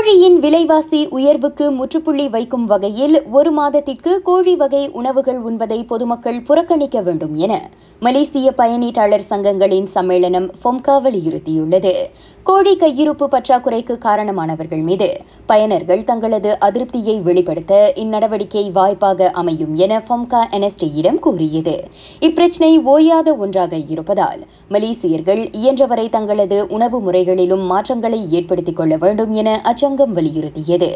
கோழியின் விலைவாசி உயர்வுக்கு முற்றுப்புள்ளி வைக்கும் வகையில் ஒரு மாதத்திற்கு கோழி வகை உணவுகள் உண்பதை பொதுமக்கள் புறக்கணிக்க வேண்டும் என மலேசிய பயணீட்டாளர் சங்கங்களின் சம்மேளனம் ஃபொம்கா வலியுறுத்தியுள்ளது. கோழி கையிருப்பு பற்றாக்குறைக்கு காரணமானவர்கள் மீது பயனர்கள் தங்களது அதிருப்தியை வெளிப்படுத்த இந்நடவடிக்கை வாய்ப்பாக அமையும் என ஃபொம்கா என்எஸ்டியிடம் கூறியது. இப்பிரச்சினை ஓயாத ஒன்றாக இருப்பதால் மலேசியர்கள் இயன்றவரை தங்களது உணவு முறைகளிலும் மாற்றங்களை ஏற்படுத்திக் கொள்ள வேண்டும் என அச்சங்கம் வலியுறுத்தியது.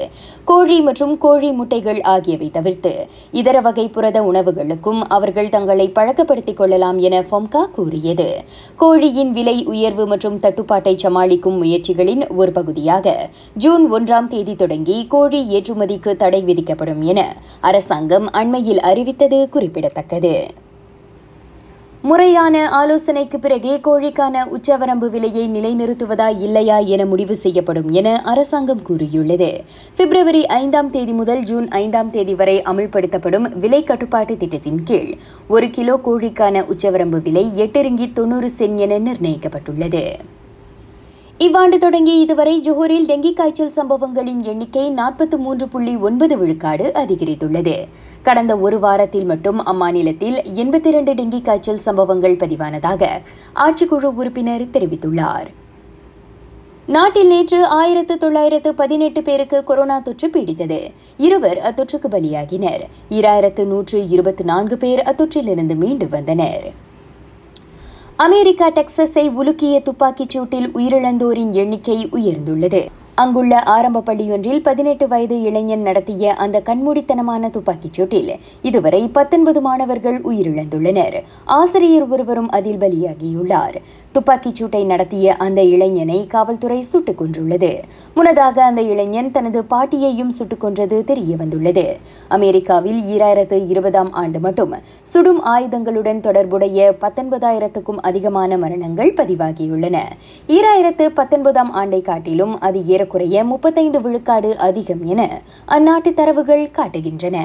கோழி மற்றும் கோழி முட்டைகள் ஆகியவை தவிர்த்து இதர வகை புரத உணவுகளுக்கும் அவர்கள் தங்களை பழக்கப்படுத்திக் கொள்ளலாம் என ஃபொம்கா கூறியது. கோழியின் விலை உயர்வு மற்றும் தட்டுப்பாட்டை சமாளிக்கும் முயற்சிகளின் ஒரு பகுதியாக ஜூன் ஒன்றாம் தேதி தொடங்கி கோழி ஏற்றுமதிக்கு தடை விதிக்கப்படும் என அரசாங்கம் அண்மையில் அறிவித்தது குறிப்பிடத்தக்கது. முறையான ஆலோசனைக்கு பிறகே கோழிக்கான உச்சவரம்பு விலையை நிலைநிறுத்துவதா இல்லையா என முடிவு செய்யப்படும் என அரசாங்கம் கூறியுள்ளது. பிப்ரவரி ஐந்தாம் தேதி முதல் ஜூன் ஐந்தாம் தேதி வரை அமல்படுத்தப்படும் விலை கட்டுப்பாட்டு திட்டத்தின் கீழ் ஒரு கிலோ கோழிக்கான உச்சவரம்பு விலை எட்டு ரிங்கி தொன்னூறு சென் என நிர்ணயிக்கப்பட்டுள்ளது. இவ்வாண்டு தொடங்கி இதுவரை ஜோஹரில் டெங்கி காய்ச்சல் சம்பவங்களின் எண்ணிக்கை நாற்பத்தி மூன்று புள்ளி ஒன்பது விழுக்காடு அதிகரித்துள்ளது. கடந்த ஒரு வாரத்தில் மட்டும் அம்மாநிலத்தில் எண்பத்தி இரண்டு டெங்கி காய்ச்சல் சம்பவங்கள் பதிவானதாக ஆட்சிக்குழு உறுப்பினர் தெரிவித்துள்ளார். நாட்டில் நேற்று ஆயிரத்து தொள்ளாயிரத்து பதினெட்டு பேருக்கு கொரோனா தொற்று பீடித்தது. இருவர் அத்தொற்றுக்கு பலியாகினர். இராயிரத்து நூற்று இருபத்தி நான்கு பேர் அத்தொற்றிலிருந்து மீண்டு வந்தனர். அமெரிக்கா டெக்சஸை உலுக்கிய துப்பாக்கிச் சூட்டில் உயிரிழந்தோரின் எண்ணிக்கை உயர்ந்துள்ளது. அங்குள்ள ஆரம்ப பள்ளியொன்றில் பதினெட்டு வயது இளைஞன் நடத்திய அந்த கண்மூடித்தனமான துப்பாக்கிச் சூட்டில் இதுவரை பத்தொன்பது மாணவர்கள் உயிரிழந்துள்ளனர். ஆசிரியர் ஒருவரும் அதில் பலியாகியுள்ளார். துப்பாக்கிச் சூட்டை நடத்திய அந்த இளைஞனை காவல்துறை சுட்டுக் கொன்றுள்ளது. முன்னதாக அந்த இளைஞன் தனது பாட்டியையும் சுட்டுக் கொன்றது தெரியவந்துள்ளது அமெரிக்காவில் ஈராயிரத்து இருபதாம் ஆண்டு மட்டும் சுடும் ஆயுதங்களுடன் தொடர்புடைய பத்தொன்பதாயிரத்துக்கும் அதிகமான மரணங்கள் பதிவாகியுள்ளன. ஈராயிரத்து பத்தொன்பதாம் ஆண்டை காட்டிலும் அது ஏறக்குறைய முப்பத்தைந்து விழுக்காடு அதிகம் என அந்நாட்டு தரவுகள் காட்டுகின்றன.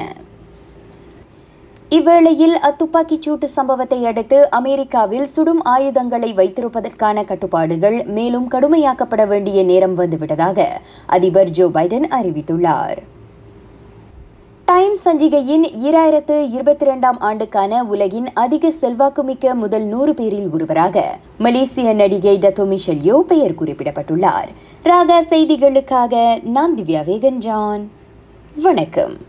இவ்வேளையில் அத்துப்பாக்கிச் சூட்டு சம்பவத்தை அடுத்து அமெரிக்காவில் சுடும் ஆயுதங்களை வைத்திருப்பதற்கான கட்டுப்பாடுகள் மேலும் கடுமையாக்கப்பட வேண்டிய நேரம் வந்துவிட்டதாக அதிபர் ஜோ பைடன் அறிவித்துள்ளார். டைம் சஞ்சிகையின் ஈராயிரத்து இருபத்தி இரண்டாம் ஆண்டுக்கான உலகின் அதிக செல்வாக்குமிக்க முதல் நூறு பேரில் ஒருவராக மலேசிய நடிகை டத்தோ மிஷல்யோ பெயர் குறிப்பிடப்பட்டுள்ளார். ராகா செய்திகளுக்காக நான் திவ்யா வேகன் ஜான் வணக்கம்.